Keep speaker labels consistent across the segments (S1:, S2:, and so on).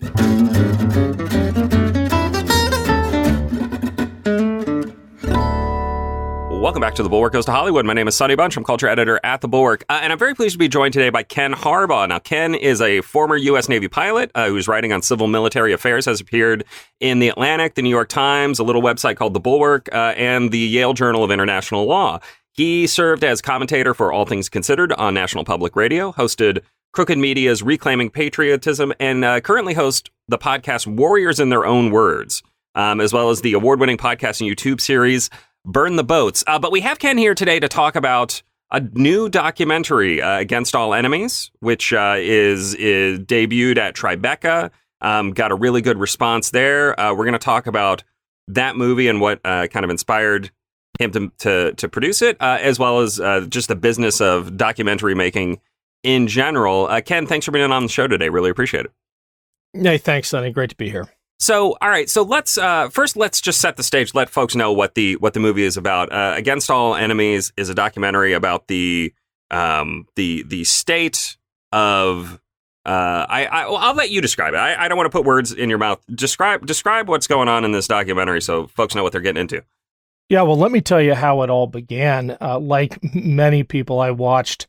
S1: Welcome back to The Bulwark Goes to Hollywood. My name is Sonny Bunch. I'm culture editor at The Bulwark. Uh, and I'm very pleased to be joined today by Ken Harbaugh. Now, Ken is a former U.S. Navy pilot uh, who's writing on civil military affairs, has appeared in The Atlantic, The New York Times, a little website called The Bulwark, uh, and the Yale Journal of International Law. He served as commentator for All Things Considered on National Public Radio, hosted Crooked Media's Reclaiming Patriotism, and uh, currently hosts the podcast Warriors in Their Own Words, um, as well as the award winning podcast and YouTube series Burn the Boats. Uh, but we have Ken here today to talk about a new documentary, uh, Against All Enemies, which uh, is, is debuted at Tribeca. Um, got a really good response there. Uh, we're going to talk about that movie and what uh, kind of inspired him to, to, to produce it, as well as just the business of documentary making in general. Ken, thanks for being on the show today. Really appreciate it.
S2: Hey, thanks, Sonny. Great to be here.
S1: So, all right. So let's uh, first let's just set the stage. Let folks know what the what the movie is about. Uh, Against All Enemies is a documentary about the um, the the state of. Uh, I, I will let you describe it. I, I don't want to put words in your mouth. Describe describe what's going on in this documentary so folks know what they're getting into.
S2: Yeah, well, let me tell you how it all began. Uh, like many people, I watched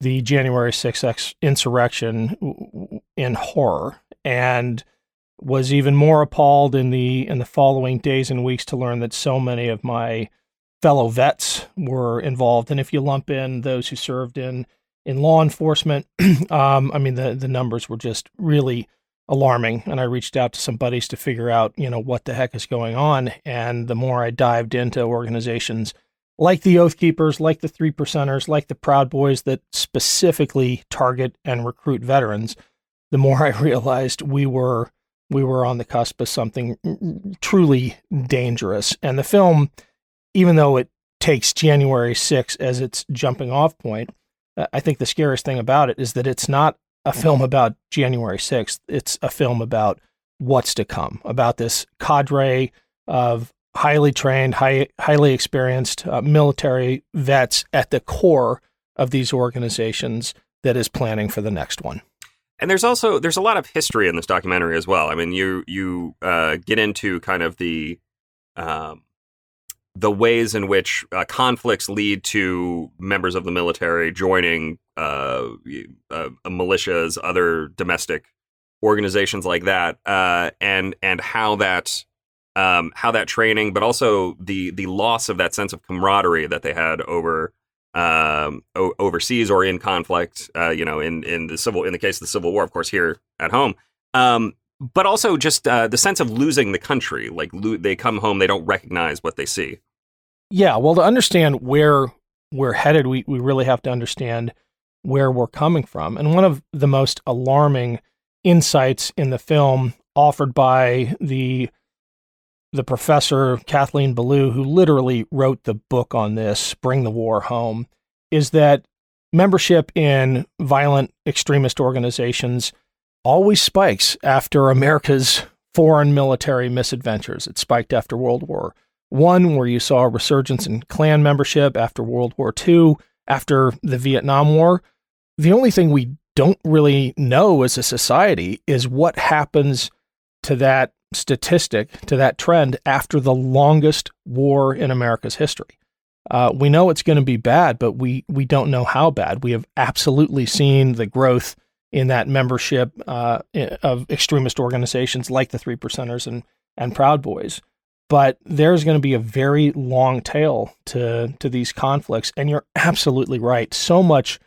S2: the January 6th insurrection in horror and was even more appalled in the in the following days and weeks to learn that so many of my fellow vets were involved. And if you lump in those who served in in law enforcement, um, I mean the the numbers were just really alarming. And I reached out to some buddies to figure out you know what the heck is going on. And the more I dived into organizations like the Oath Keepers, like the Three Percenters, like the Proud Boys that specifically target and recruit veterans, the more I realized we were we were on the cusp of something truly dangerous. And the film, even though it takes January 6 as its jumping off point, I think the scariest thing about it is that it's not a film about January 6th. It's a film about what's to come, about this cadre of highly trained, high, highly experienced uh, military vets at the core of these organizations that is planning for the next one.
S1: And there's also there's a lot of history in this documentary as well. I mean, you you uh, get into kind of the um, the ways in which uh, conflicts lead to members of the military joining uh, uh militias, other domestic organizations like that, uh, and and how that um, how that training, but also the the loss of that sense of camaraderie that they had over um, o- overseas or in conflict, uh, you know, in, in the civil, in the case of the Civil War, of course, here at home. Um, but also just uh, the sense of losing the country. Like lo- they come home, they don't recognize what they see.
S2: Yeah. Well, to understand where we're headed, we, we really have to understand where we're coming from. And one of the most alarming insights in the film offered by the the professor Kathleen Belew, who literally wrote the book on this, Bring the War Home, is that membership in violent extremist organizations always spikes after America's foreign military misadventures. It spiked after World War One, where you saw a resurgence in Klan membership after World War II, after the Vietnam War. The only thing we don't really know as a society is what happens to that statistic to that trend after the longest war in America's history. Uh, we know it's going to be bad, but we we don't know how bad. We have absolutely seen the growth in that membership uh, of extremist organizations like the Three Percenters and and Proud Boys. But there's going to be a very long tail to to these conflicts, and you're absolutely right. So much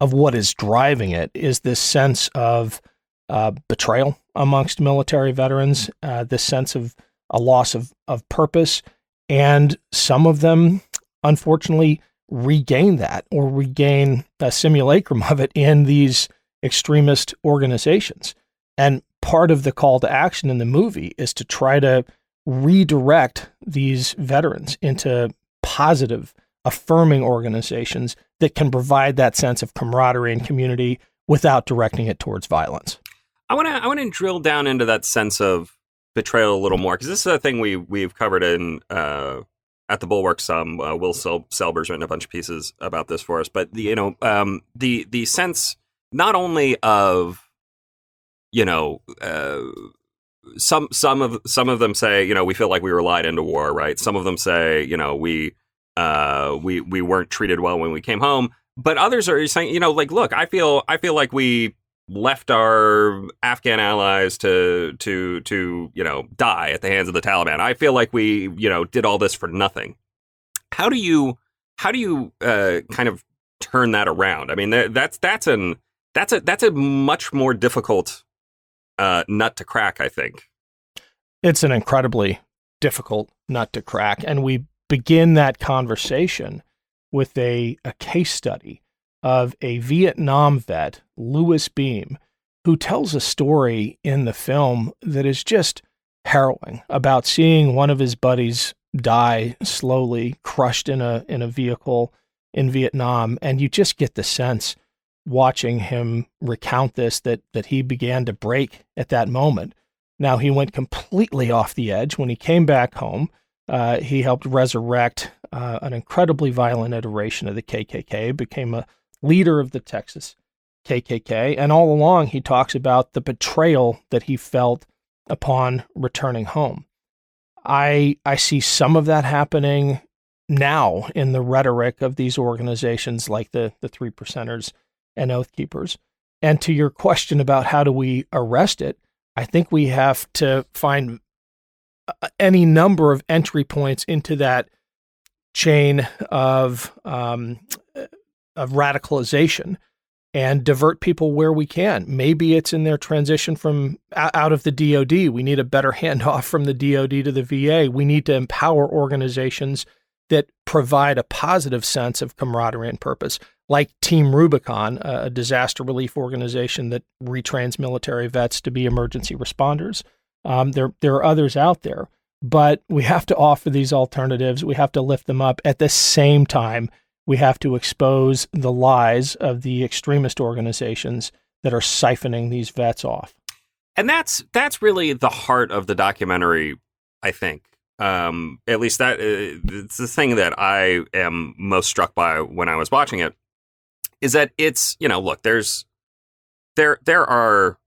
S2: of what is driving it is this sense of uh, betrayal amongst military veterans, uh, this sense of a loss of, of purpose. And some of them, unfortunately, regain that or regain a simulacrum of it in these extremist organizations. And part of the call to action in the movie is to try to redirect these veterans into positive, affirming organizations that can provide that sense of camaraderie and community without directing it towards violence.
S1: I want to I want to drill down into that sense of betrayal a little more because this is a thing we we've covered in uh, at the Bulwark. Some uh, Will Sel- Selber's written a bunch of pieces about this for us, but the, you know um, the the sense not only of you know uh, some some of some of them say you know we feel like we were lied into war, right? Some of them say you know we uh, we we weren't treated well when we came home, but others are saying you know like look, I feel I feel like we left our Afghan allies to to to you know die at the hands of the Taliban. I feel like we you know did all this for nothing. How do you how do you uh, kind of turn that around? I mean, that's that's an that's a that's a much more difficult uh, nut to crack. I think
S2: it's an incredibly difficult nut to crack, and we begin that conversation with a a case study of a Vietnam vet, Louis Beam, who tells a story in the film that is just harrowing about seeing one of his buddies die slowly, crushed in a in a vehicle in Vietnam, and you just get the sense watching him recount this that that he began to break at that moment. Now he went completely off the edge when he came back home. Uh, he helped resurrect uh, an incredibly violent iteration of the KKK, became a leader of the Texas KKK. And all along, he talks about the betrayal that he felt upon returning home. I, I see some of that happening now in the rhetoric of these organizations like the, the Three Percenters and Oath Keepers. And to your question about how do we arrest it, I think we have to find any number of entry points into that chain of um, of radicalization and divert people where we can. Maybe it's in their transition from out of the DoD. We need a better handoff from the DoD to the VA. We need to empower organizations that provide a positive sense of camaraderie and purpose, like Team Rubicon, a disaster relief organization that retrains military vets to be emergency responders. Um, there, there are others out there, but we have to offer these alternatives. We have to lift them up at the same time we have to expose the lies of the extremist organizations that are siphoning these vets off.
S1: And that's that's really the heart of the documentary, I think. Um, at least that uh, it's the thing that I am most struck by when I was watching it is that it's you know look there's there there are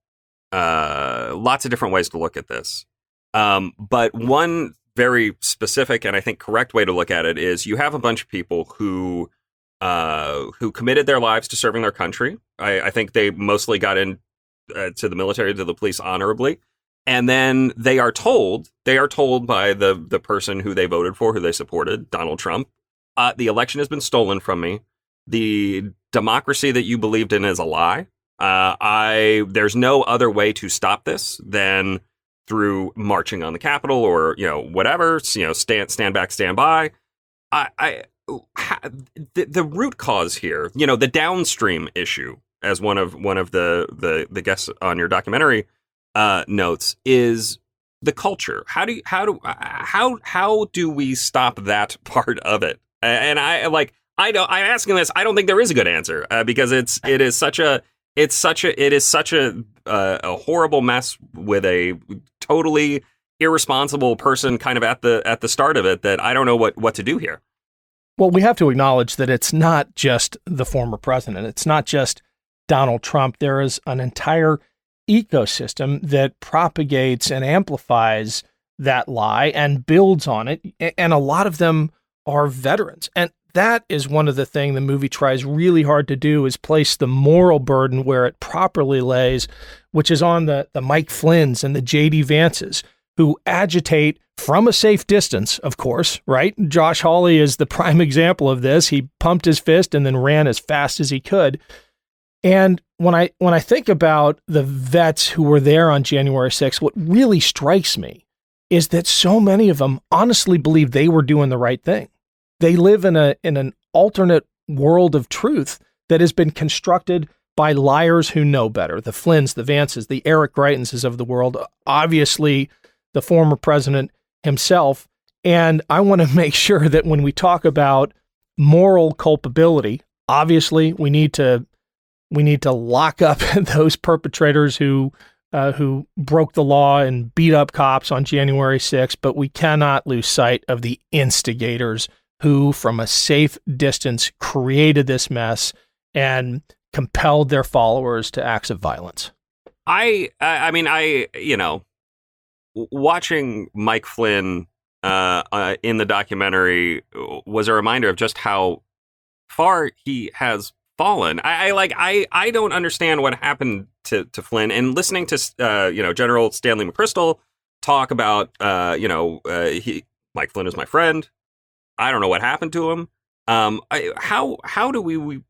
S1: uh, lots of different ways to look at this, um, but one very specific and I think correct way to look at it is you have a bunch of people who uh, who committed their lives to serving their country. I, I think they mostly got in uh, to the military to the police honorably, and then they are told they are told by the the person who they voted for, who they supported, Donald Trump, uh, the election has been stolen from me. The democracy that you believed in is a lie. Uh, I there's no other way to stop this than through marching on the Capitol or you know whatever. You know, stand stand back, stand by. I, I the, the root cause here, you know, the downstream issue, as one of one of the the the guests on your documentary uh, notes, is the culture. How do you, how do how how do we stop that part of it? And I like I don't. I'm asking this. I don't think there is a good answer uh, because it's it is such a it's such a it is such a uh, a horrible mess with a totally irresponsible person kind of at the at the start of it that I don't know what what to do here.
S2: Well, we have to acknowledge that it's not just the former president. It's not just Donald Trump. There is an entire ecosystem that propagates and amplifies that lie and builds on it. And a lot of them are veterans. And that is one of the things the movie tries really hard to do is place the moral burden where it properly lays, which is on the, the Mike Flynn's and the JD Vances who agitate from a safe distance, of course, right? Josh Hawley is the prime example of this. He pumped his fist and then ran as fast as he could. And when I when I think about the vets who were there on January 6th, what really strikes me is that so many of them honestly believe they were doing the right thing. They live in a in an alternate world of truth that has been constructed by liars who know better the Flynn's, the Vances, the Eric Greitenses of the world, obviously the former president himself. And I want to make sure that when we talk about moral culpability, obviously we need to we need to lock up those perpetrators who uh, who broke the law and beat up cops on January 6th, but we cannot lose sight of the instigators who, from a safe distance, created this mess and compelled their followers to acts of violence.
S1: I, I mean, I, you know, watching Mike Flynn uh, uh, in the documentary was a reminder of just how far he has fallen. I, I, like I I don't understand what happened to to Flynn and listening to uh, you know General Stanley McChrystal talk about uh, you know uh, he Mike Flynn is my friend. I don't know what happened to him. Um, I, how how do we, we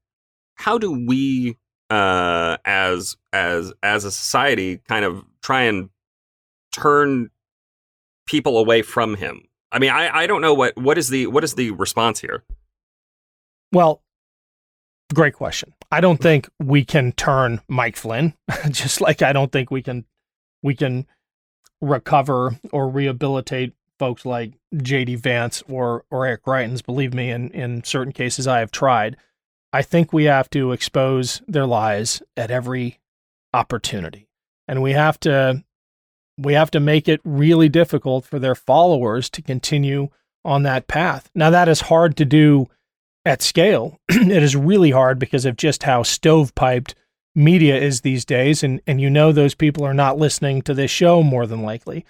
S1: how do we uh, as as as a society kind of try and turn people away from him? I mean, I, I don't know what what is the what is the response here.
S2: Well, Great question. I don't think we can turn Mike Flynn, just like I don't think we can we can recover or rehabilitate folks like JD Vance or or Eric Greitens. Believe me, in in certain cases I have tried. I think we have to expose their lies at every opportunity. And we have to we have to make it really difficult for their followers to continue on that path. Now that is hard to do at scale, it is really hard because of just how stovepiped media is these days. And, and you know, those people are not listening to this show more than likely,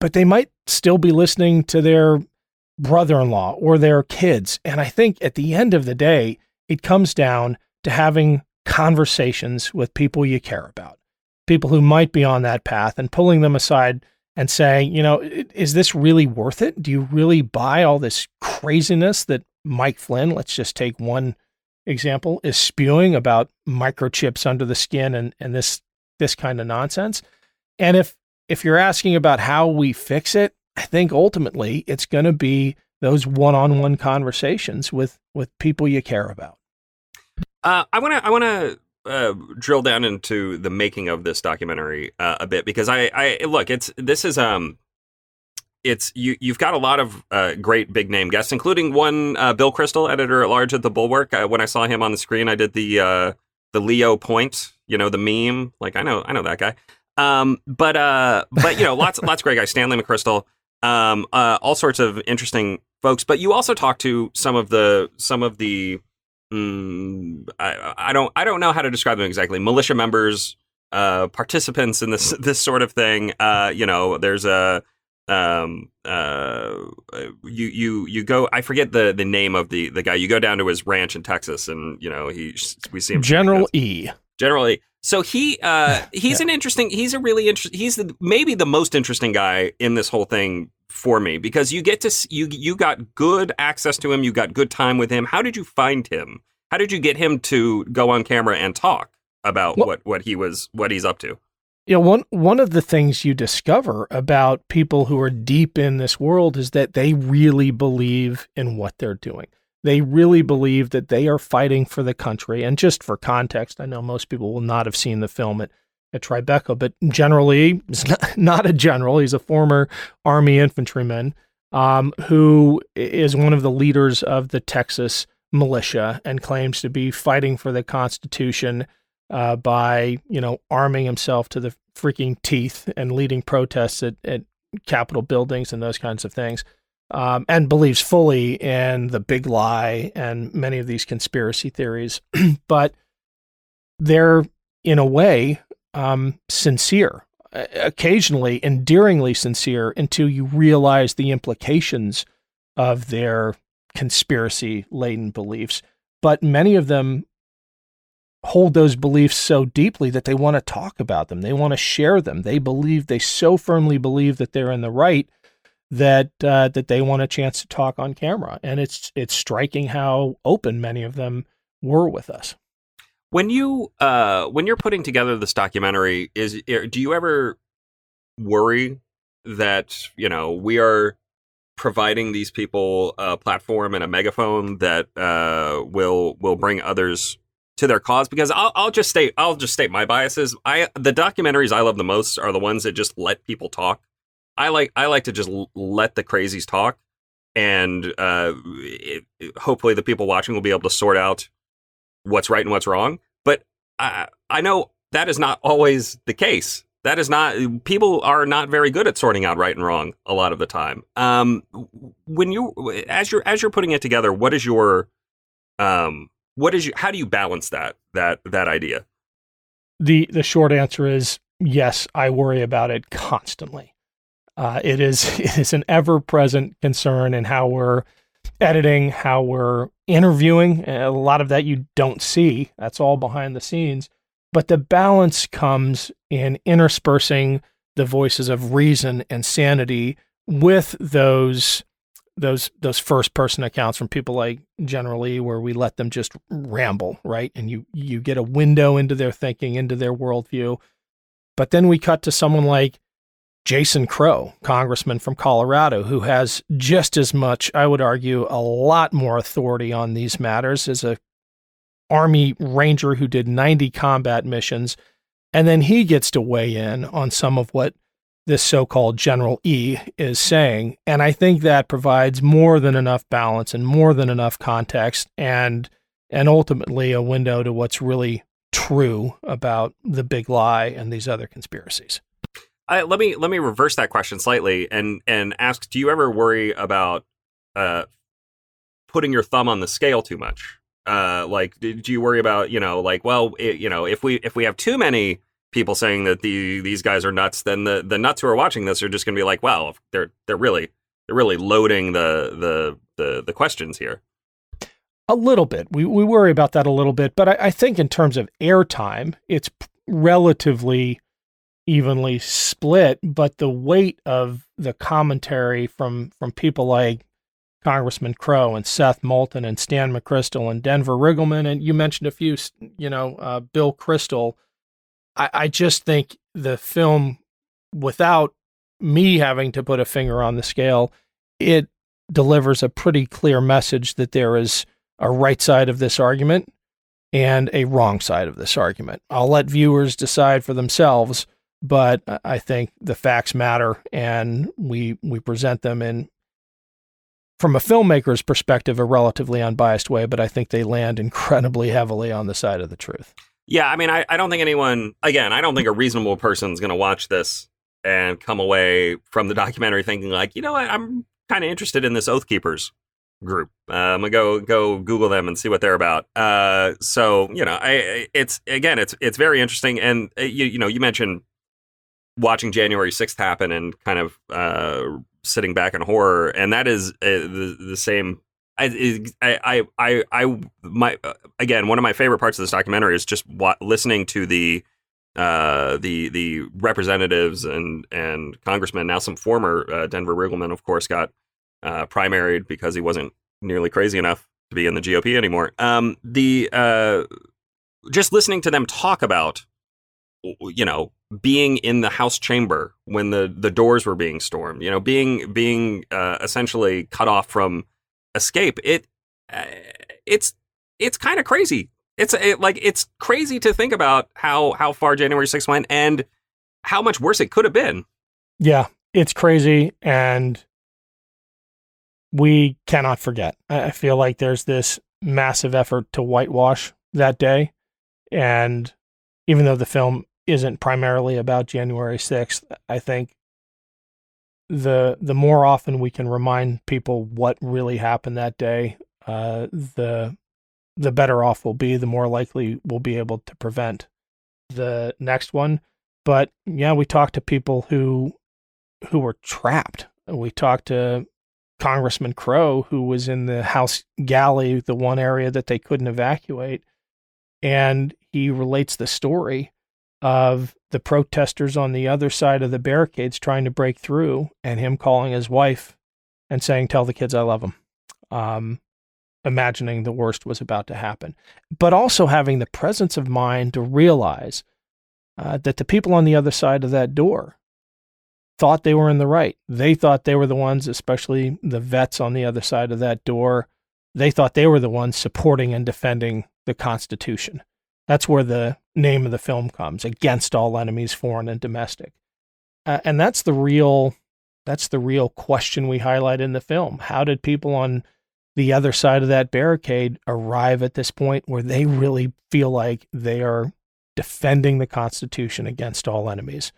S2: but they might still be listening to their brother in law or their kids. And I think at the end of the day, it comes down to having conversations with people you care about, people who might be on that path, and pulling them aside and saying, you know, is this really worth it? Do you really buy all this craziness that Mike Flynn, let's just take one example, is spewing about microchips under the skin and, and this this kind of nonsense. And if if you're asking about how we fix it, I think ultimately it's going to be those one-on-one conversations with with people you care about.
S1: Uh, I want to I want to uh, drill down into the making of this documentary uh, a bit because I I look it's this is um it's you you've got a lot of uh, great big name guests, including one uh, Bill Kristol editor at large at the Bulwark. Uh, when I saw him on the screen, I did the uh, the Leo point, you know, the meme. Like I know I know that guy. Um, but uh, but you know, lots lots of great guys. Stanley McChrystal, um, uh, all sorts of interesting folks. But you also talk to some of the some of the mm, I, I don't I don't know how to describe them exactly. Militia members, participants in this this sort of thing. you know, there's a um uh you you you go i forget the the name of the the guy you go down to his ranch in texas and you know he we see him
S2: general e
S1: general e so he uh he's yeah. an interesting he's a really interesting he's the, maybe the most interesting guy in this whole thing for me because you get to you you got good access to him you got good time with him how did you find him how did you get him to go on camera and talk about well, what what he was what he's up to
S2: you know, one one of the things you discover about people who are deep in this world is that they really believe in what they're doing. They really believe that they are fighting for the country. And just for context, I know most people will not have seen the film at, at Tribeca, but generally, he's not a general. He's a former Army infantryman um, who is one of the leaders of the Texas militia and claims to be fighting for the Constitution uh, by you know arming himself to the freaking teeth and leading protests at, at Capitol buildings and those kinds of things, um, and believes fully in the big lie and many of these conspiracy theories, but they're in a way um, sincere, occasionally endearingly sincere, until you realize the implications of their conspiracy laden beliefs. But many of them hold those beliefs so deeply that they want to talk about them. They want to share them. They believe they so firmly believe that they're in the right that uh, that they want a chance to talk on camera. And it's it's striking how open many of them were with us.
S1: When you uh, when you're putting together this documentary, is do you ever worry that you know we are providing these people a platform and a megaphone that uh, will will bring others to their cause because I'll, I'll just state I'll just state my biases. I the documentaries I love the most are the ones that just let people talk. I like I like to just let the crazies talk, and uh, it, it- hopefully the people watching will be able to sort out what's right and what's wrong. But I I know that is not always the case. That is not people are not very good at sorting out right and wrong a lot of the time. Um, when you as you're as you're putting it together, what is your um what is your how do you balance that that that idea?
S2: the the short answer is yes. I worry about it constantly. Uh, it is it is an ever present concern in how we're editing, how we're interviewing. A lot of that you don't see. That's all behind the scenes. But the balance comes in interspersing the voices of reason and sanity with those those those first person accounts from people like generally where we let them just ramble right and you you get a window into their thinking into their worldview but then we cut to someone like jason crow congressman from colorado who has just as much i would argue a lot more authority on these matters as a army ranger who did 90 combat missions and then he gets to weigh in on some of what this so-called General E is saying, and I think that provides more than enough balance and more than enough context, and and ultimately a window to what's really true about the big lie and these other conspiracies.
S1: I, let me let me reverse that question slightly and and ask: Do you ever worry about uh, putting your thumb on the scale too much? Uh, like, do do you worry about you know, like, well, it, you know, if we if we have too many people saying that the these guys are nuts, then the the nuts who are watching this are just going to be like, well, they're they're really they're really loading the the the the questions here.
S2: A little bit. We we worry about that a little bit, but I, I think in terms of airtime, it's relatively evenly split. But the weight of the commentary from from people like Congressman Crow and Seth Moulton and Stan McChrystal and Denver Riggleman, and you mentioned a few, you know, uh, Bill Kristol. I, I just think the film, without me having to put a finger on the scale, it delivers a pretty clear message that there is a right side of this argument and a wrong side of this argument. I'll let viewers decide for themselves, but I- I think the facts matter and we we present them in from a filmmaker's perspective a relatively unbiased way, but I think they land incredibly heavily on the side of the truth.
S1: Yeah, I mean, I, I don't think anyone, again, I don't think a reasonable person's going to watch this and come away from the documentary thinking like, you know what, I'm kind of interested in this Oath Keepers group. Uh, I'm gonna go go Google them and see what they're about. Uh, so you know, I, I- it's again, it's it's very interesting, and uh, you you know, you mentioned watching January 6th happen and kind of uh, sitting back in horror, and that is uh, the the same. I, I, I, I, my uh, again, one of my favorite parts of this documentary is just listening to the uh, the the representatives and and congressmen. Now, some former uh, Denver Riggleman, of course, got uh, primaried because he wasn't nearly crazy enough to be in the GOP anymore. Um, the just listening to them talk about, you know, being in the House chamber when the the doors were being stormed, you know, being being uh, essentially cut off from escape. It uh, it's it's kind of crazy. It's it, like it's crazy to think about how how far January 6th went and how much worse it could have been.
S2: Yeah, it's crazy and we cannot forget. I I feel like there's this massive effort to whitewash that day. And even though the film isn't primarily about January 6th, I think the the more often we can remind people what really happened that day, uh, the the better off we'll be, the more likely we'll be able to prevent the next one. But yeah, we talked to people who who were trapped. We talked to Congressman Crow, who was in the House galley, the one area that they couldn't evacuate. And he relates the story of the protesters on the other side of the barricades trying to break through and him calling his wife and saying, Tell the kids I love them. Um, imagining the worst was about to happen. But also having the presence of mind to realize uh, that the people on the other side of that door thought they were in the right. They thought they were the ones, especially the vets on the other side of that door. They thought they were the ones supporting and defending the Constitution. That's where the name of the film comes against all enemies, foreign and domestic. Uh, and that's the real that's the real question we highlight in the film. How did people on the other side of that barricade arrive at this point where they really feel like they are defending the Constitution against all enemies?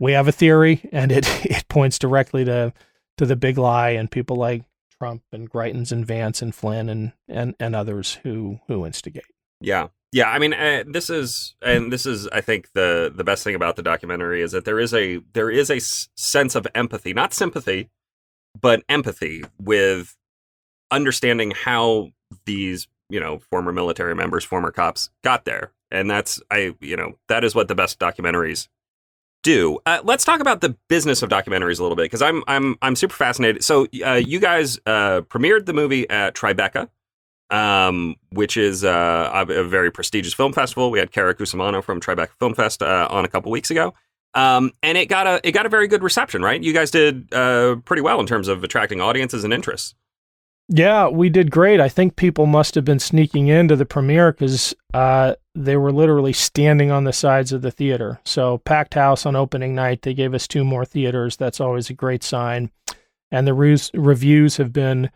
S2: We have a theory, and it it points directly to to the big lie and people like Trump and Greitens and Vance and Flynn and and and others who who instigate.
S1: Yeah. Yeah, I mean, uh, this is, and this is, I think the the best thing about the documentary is that there is a there is a s- sense of empathy, not sympathy, but empathy with understanding how these you know former military members, former cops got there, and that's I you know that is what the best documentaries do. Uh, let's talk about the business of documentaries a little bit because I'm I'm I'm super fascinated. So uh, you guys uh, premiered the movie at Tribeca um, which is uh, a, very prestigious film festival. We had Cara Cusumano from Tribeca Film Fest uh, on a couple weeks ago, um, and it got a it got a very good reception. Right, you guys did uh, pretty well in terms of attracting audiences and interests.
S2: Yeah, we did great. I think people must have been sneaking into the premiere because uh, they were literally standing on the sides of the theater. So packed house on opening night. They gave us two more theaters. That's always a great sign. And the re- reviews have been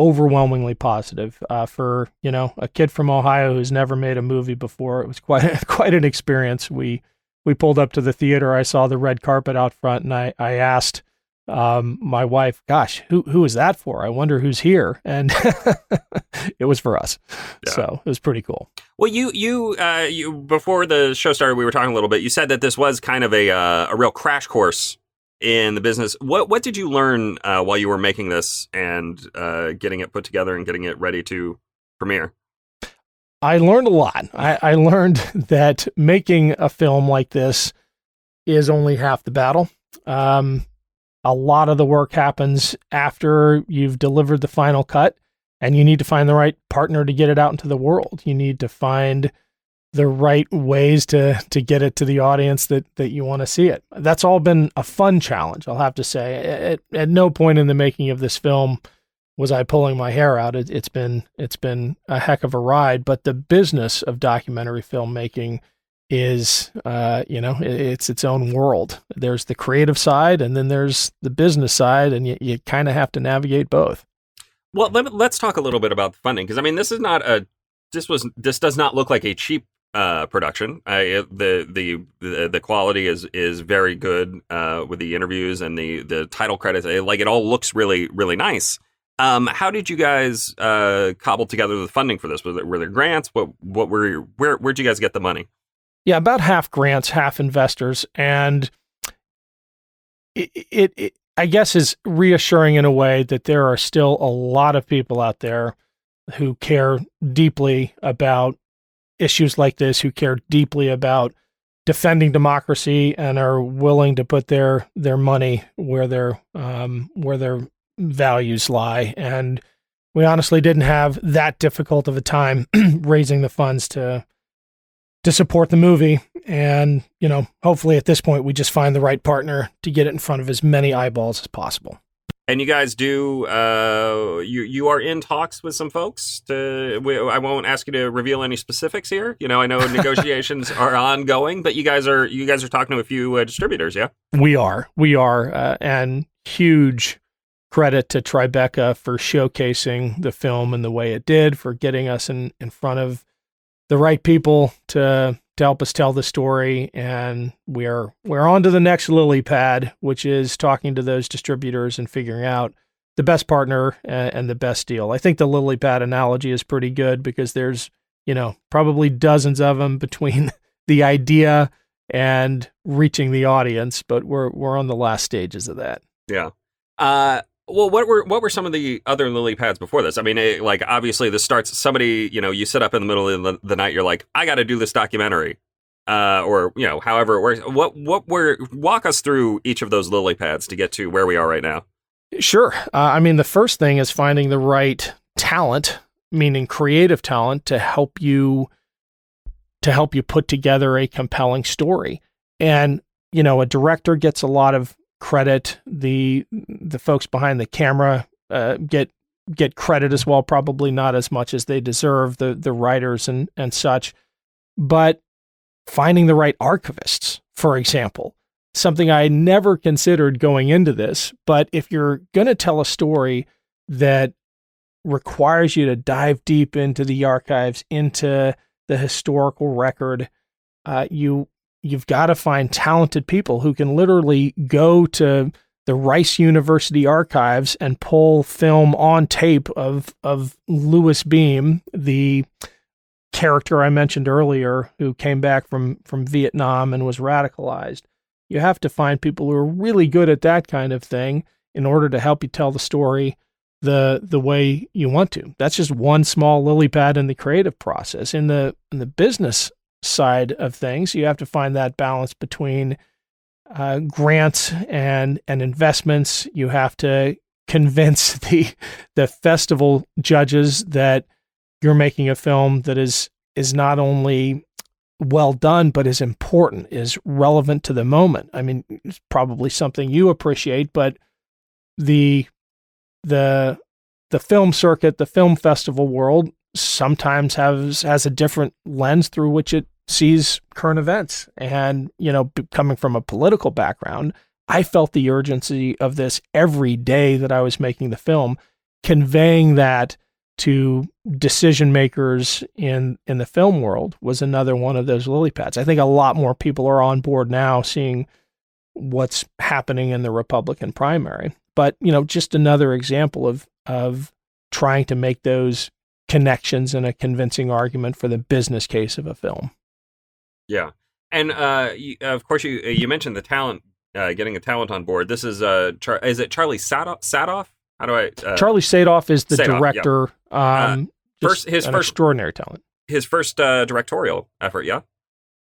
S2: overwhelmingly positive uh, for you know a kid from Ohio who's never made a movie before. It was quite quite an experience. We we pulled up to the theater. I saw the red carpet out front, and I I asked um, my wife, "Gosh, who who is that for? I wonder who's here." And it was for us. Yeah. So it was pretty cool.
S1: Well, you you uh, you before the show started, we were talking a little bit. You said that this was kind of a uh, a real crash course in the business. What what did you learn uh, while you were making this and uh, getting it put together and getting it ready to premiere?
S2: I learned a lot. I, I learned that making a film like this is only half the battle. Um, a lot of the work happens after you've delivered the final cut, and you need to find the right partner to get it out into the world. You need to find the right ways to to get it to the audience that that you want to see it. That's all been a fun challenge, I'll have to say. At, at no point in the making of this film was I pulling my hair out. It, has been it's been a heck of a ride, but the business of documentary filmmaking is uh, you know it, it's its own world. There's the creative side, and then there's the business side, and you, you kind of have to navigate both.
S1: Well, let, us talk a little bit about the funding because I mean this is not a this was this does not look like a cheap uh, production. I, the, the the the quality is is very good uh, with the interviews and the the title credits. like it all looks really really nice. Um, how did you guys uh, cobble together the funding for this? Were there, were there grants? What what were where where'd you guys get the money?
S2: Yeah, about half grants, half investors, and it, it, it I guess is reassuring in a way that there are still a lot of people out there who care deeply about issues like this, who care deeply about defending democracy and are willing to put their their money where their um, where their values lie. And we honestly didn't have that difficult of a time raising the funds to to support the movie. And you know, hopefully at this point we just find the right partner to get it in front of as many eyeballs as possible.
S1: And you guys do uh, you you are in talks with some folks. To we, I won't ask you to reveal any specifics here. You know, I know negotiations are ongoing, but you guys are you guys are talking to a few uh, distributors, yeah?
S2: We are, we are, uh, and huge credit to Tribeca for showcasing the film and the way it did, for getting us in in front of the right people to to help us tell the story. And we're we're on to the next lily pad, which is talking to those distributors and figuring out the best partner and, and the best deal. I think the lily pad analogy is pretty good because there's you know probably dozens of them between the idea and reaching the audience, but we're we're on the last stages of that.
S1: Yeah. Uh, well, what were what were some of the other lily pads before this? I mean, it, like obviously this starts somebody you know you sit up in the middle of the, the night, you're like, I got to do this documentary, uh, or you know, however it works. What what were walk us through each of those lily pads to get to where we are right now?
S2: Sure. Uh, I mean, the first thing is finding the right talent, meaning creative talent, to help you to help you put together a compelling story. And you know, a director gets a lot of credit. The the folks behind the camera uh, get get credit as well, probably not as much as they deserve. The the writers and and such. but finding the right archivists, for example, something I never considered going into this. But if you're going to tell a story that requires you to dive deep into the archives, into the historical record, uh, you you've got to find talented people who can literally go to the Rice University archives and pull film on tape of of Louis Beam, the character I mentioned earlier who came back from from Vietnam and was radicalized. You have to find people who are really good at that kind of thing in order to help you tell the story the the way you want to. That's just one small lily pad in the creative process. In the in the business side of things, you have to find that balance between uh, grants and and investments. You have to convince the the festival judges that you're making a film that is is not only well done but is important is relevant to the moment i mean it's probably something you appreciate but the the the film circuit the film festival world sometimes has has a different lens through which it sees current events. And, you know, coming from a political background, I felt the urgency of this every day that I was making the film, conveying that to decision makers in in the film world was another one of those lily pads. I think a lot more people are on board now seeing what's happening in the Republican primary. But, you know, just another example of of trying to make those connections and a convincing argument for the business case of a film.
S1: Yeah, and uh, you, of course you you mentioned the talent, uh, getting a talent on board. This is uh, Char- is it Charlie Sadoff? Sadoff? How do I? Uh,
S2: Charlie Sadoff is the Sadoff, director.
S1: Yeah. Um, uh, first, his first
S2: extraordinary talent.
S1: His first uh, directorial effort. Yeah.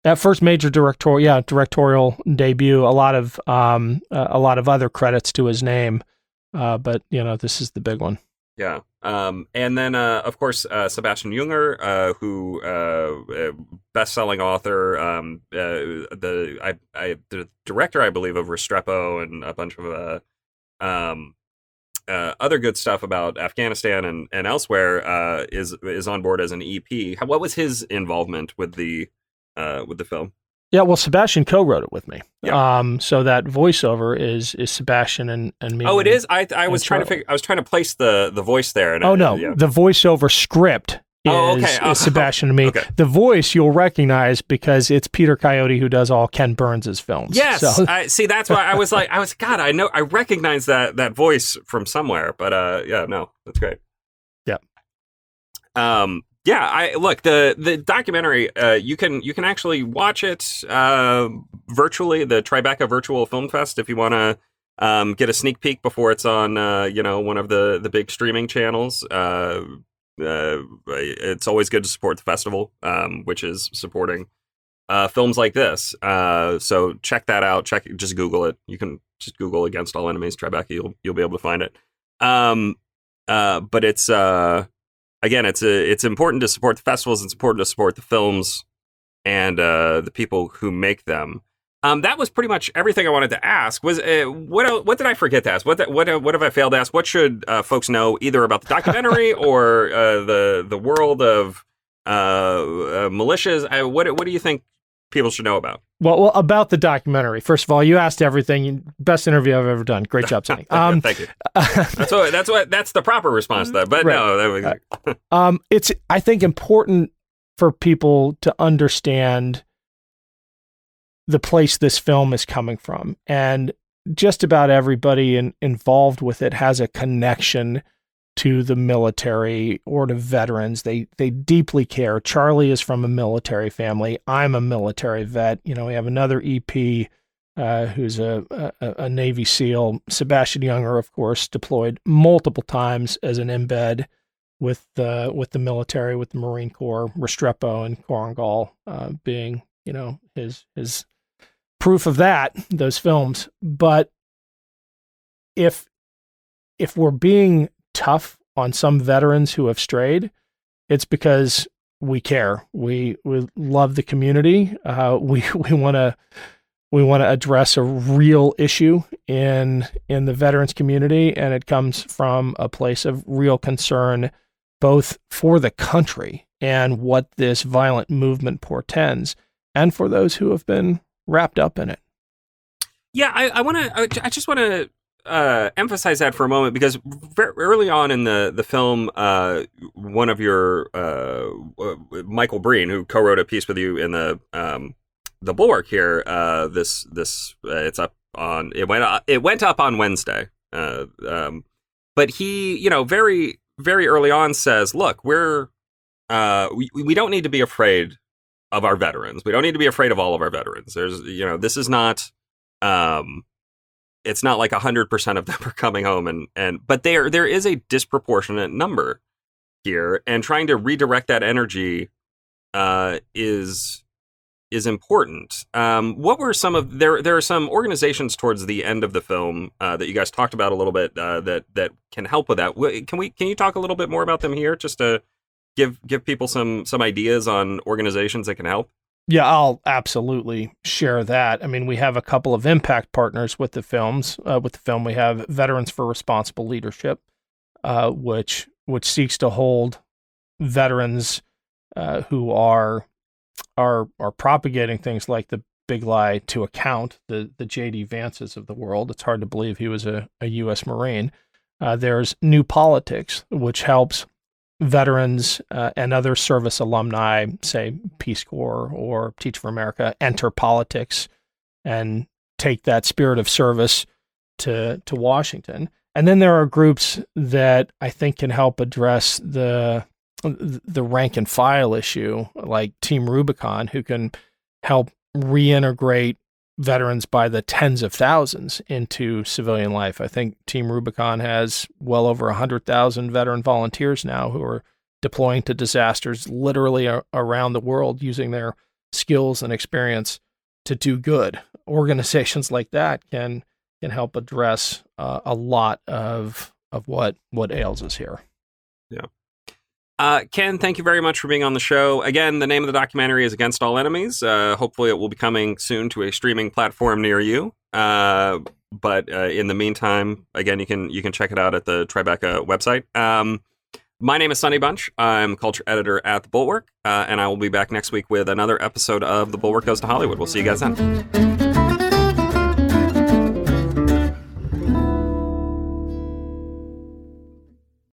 S2: That first major directorial, yeah, directorial debut. A lot of um, a lot of other credits to his name, but you know this is the big one.
S1: Yeah. Um, and then, uh, of course, uh, Sebastian Junger, uh, who uh, uh, best-selling author, um, uh, the I, I, the director, I believe, of Restrepo and a bunch of um, other good stuff about Afghanistan and, and elsewhere, is is on board as an EP. What was his involvement with the with the film?
S2: Yeah, well, Sebastian co-wrote it with me. Yeah. Um, so that voiceover is is Sebastian and, and me.
S1: Oh, it is. I I was trying to figure. I was trying to place the the voice there.
S2: And oh no, yeah. the voiceover script is, oh, okay. is Sebastian and me. Okay. The voice you'll recognize because it's Peter Coyote who does all Ken Burns' films.
S1: Yes, so. I, see. That's why I was like, I was God. I know. I recognize that that voice from somewhere. But uh, yeah, no, that's great.
S2: Yeah.
S1: Um, yeah, I look the the documentary. Uh, you can you can actually watch it uh, virtually. The Tribeca Virtual Film Fest, if you want to um, get a sneak peek before it's on, uh, you know, one of the the big streaming channels. Uh, uh, it's always good to support the festival, um, which is supporting uh, films like this. so check that out. Check just Google it. You can just Google "Against All Enemies" Tribeca. You'll you'll be able to find it. Um, but it's again, it's a, it's important to support the festivals. It's important to support the films and uh, the people who make them. Um, that was pretty much everything I wanted to ask. Was uh, what what did I forget to ask? What what what have I failed to ask? What should uh, folks know either about the documentary or uh, the the world of uh, uh, militias? what what do you think people should know about?
S2: Well, well, about the documentary. First of all, you asked everything. Best interview I've ever done. Great job, Sonny.
S1: Um, Thank you. that's what. That's what. That's the proper response to that. But right. no, that
S2: was. um, it's I think important for people to understand the place this film is coming from, and just about everybody in, involved with it has a connection to the military or to veterans. They they deeply care. Charlie is from a military family. I'm a military vet. You know, we have another EP uh, who's a, a, a Navy SEAL. Sebastian Junger, of course, deployed multiple times as an embed with the with the military, with the Marine Corps, Restrepo and Korengal uh, being you know his his proof of that. Those films, but if if we're being tough on some veterans who have strayed, it's because we care. We we love the community. Uh, we we want to we want to address a real issue in in the veterans community, and it comes from a place of real concern, both for the country and what this violent movement portends, and for those who have been wrapped up in it.
S1: Yeah, I, I want to. I just want to uh, emphasize that for a moment because very early on in the the film, uh, one of your uh, Michael Breen, who co-wrote a piece with you in the um, the Bulwark here, uh, this this uh, it's up on it went up, it went up on Wednesday. Uh, um, but he, you know, very very early on says, "Look, we're we we don't need to be afraid of our veterans. We don't need to be afraid of all of our veterans. There's, you know, this is not." Um, it's not like 100% of them are coming home and and but there there is a disproportionate number here and trying to redirect that energy uh, is is important. Um, what were some of there? There are some organizations towards the end of the film uh, that you guys talked about a little bit uh, that that can help with that. Can we? Can you talk a little bit more about them here, just to give give people some some ideas on organizations that can help?
S2: Yeah, I'll absolutely share that. I mean, we have a couple of impact partners with the films. Uh, with the film, we have Veterans for Responsible Leadership, uh, which which seeks to hold veterans uh, who are are are propagating things like the big lie to account. The the J.D. Vances of the world. It's hard to believe he was a, a U.S. Marine. Uh, there's New Politics, which helps veterans uh, and other service alumni, say Peace Corps or Teach for America, enter politics and take that spirit of service to to Washington. And then there are groups that I think can help address the the rank and file issue, like Team Rubicon, who can help reintegrate veterans by the tens of thousands into civilian life. I think Team Rubicon has well over 100,000 veteran volunteers now who are deploying to disasters literally around the world using their skills and experience to do good. Organizations like that can can help address uh, a lot of of what what ails us here.
S1: Yeah. Uh, Ken, thank you very much for being on the show. Again, the name of the documentary is Against All Enemies. Uh, hopefully, it will be coming soon to a streaming platform near you. Uh, but uh, in the meantime, again, you can you can check it out at the Tribeca website. Um, my name is Sonny Bunch. I'm culture editor at the Bulwark, uh, and I will be back next week with another episode of The Bulwark Goes to Hollywood. We'll see you guys then.